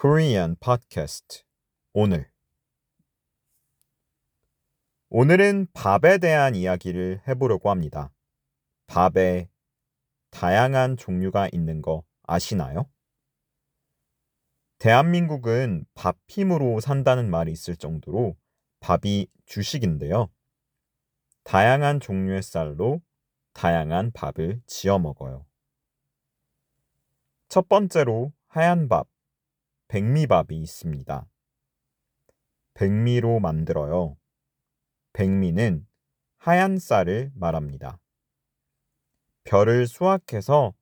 Korean Podcast 오늘 오늘은 밥에 대한 이야기를 해보려고 합니다. 밥에 다양한 종류가 있는 거 아시나요? 대한민국은 밥 힘으로 산다는 말이 있을 정도로 밥이 주식인데요. 다양한 종류의 쌀로 다양한 밥을 지어 먹어요. 첫 번째로 하얀 밥, 백미밥이 있습니다. 백미로 만들어요. 백미는 하얀 쌀을 말합니다. 별을 수확해서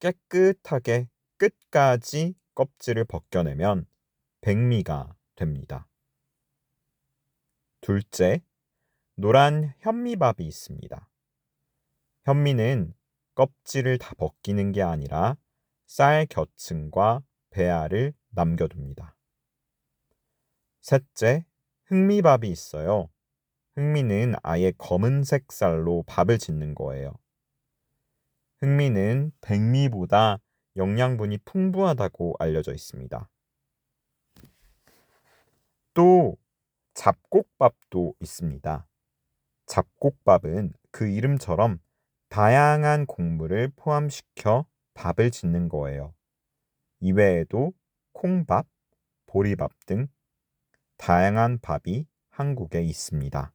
깨끗하게 끝까지 껍질을 벗겨내면 백미가 됩니다. 둘째, 노란 현미밥이 있습니다. 현미는 껍질을 다 벗기는 게 아니라 쌀 겨층과 배알을 남겨둡니다. 셋째, 흑미밥이 있어요. 흑미는 아예 검은색 쌀로 밥을 짓는 거예요. 흑미는 백미보다 영양분이 풍부하다고 알려져 있습니다. 또 잡곡밥도 있습니다. 잡곡밥은 그 이름처럼 다양한 곡물을 포함시켜 밥을 짓는 거예요. 이외에도 콩밥, 보리밥 등 다양한 밥이 한국에 있습니다.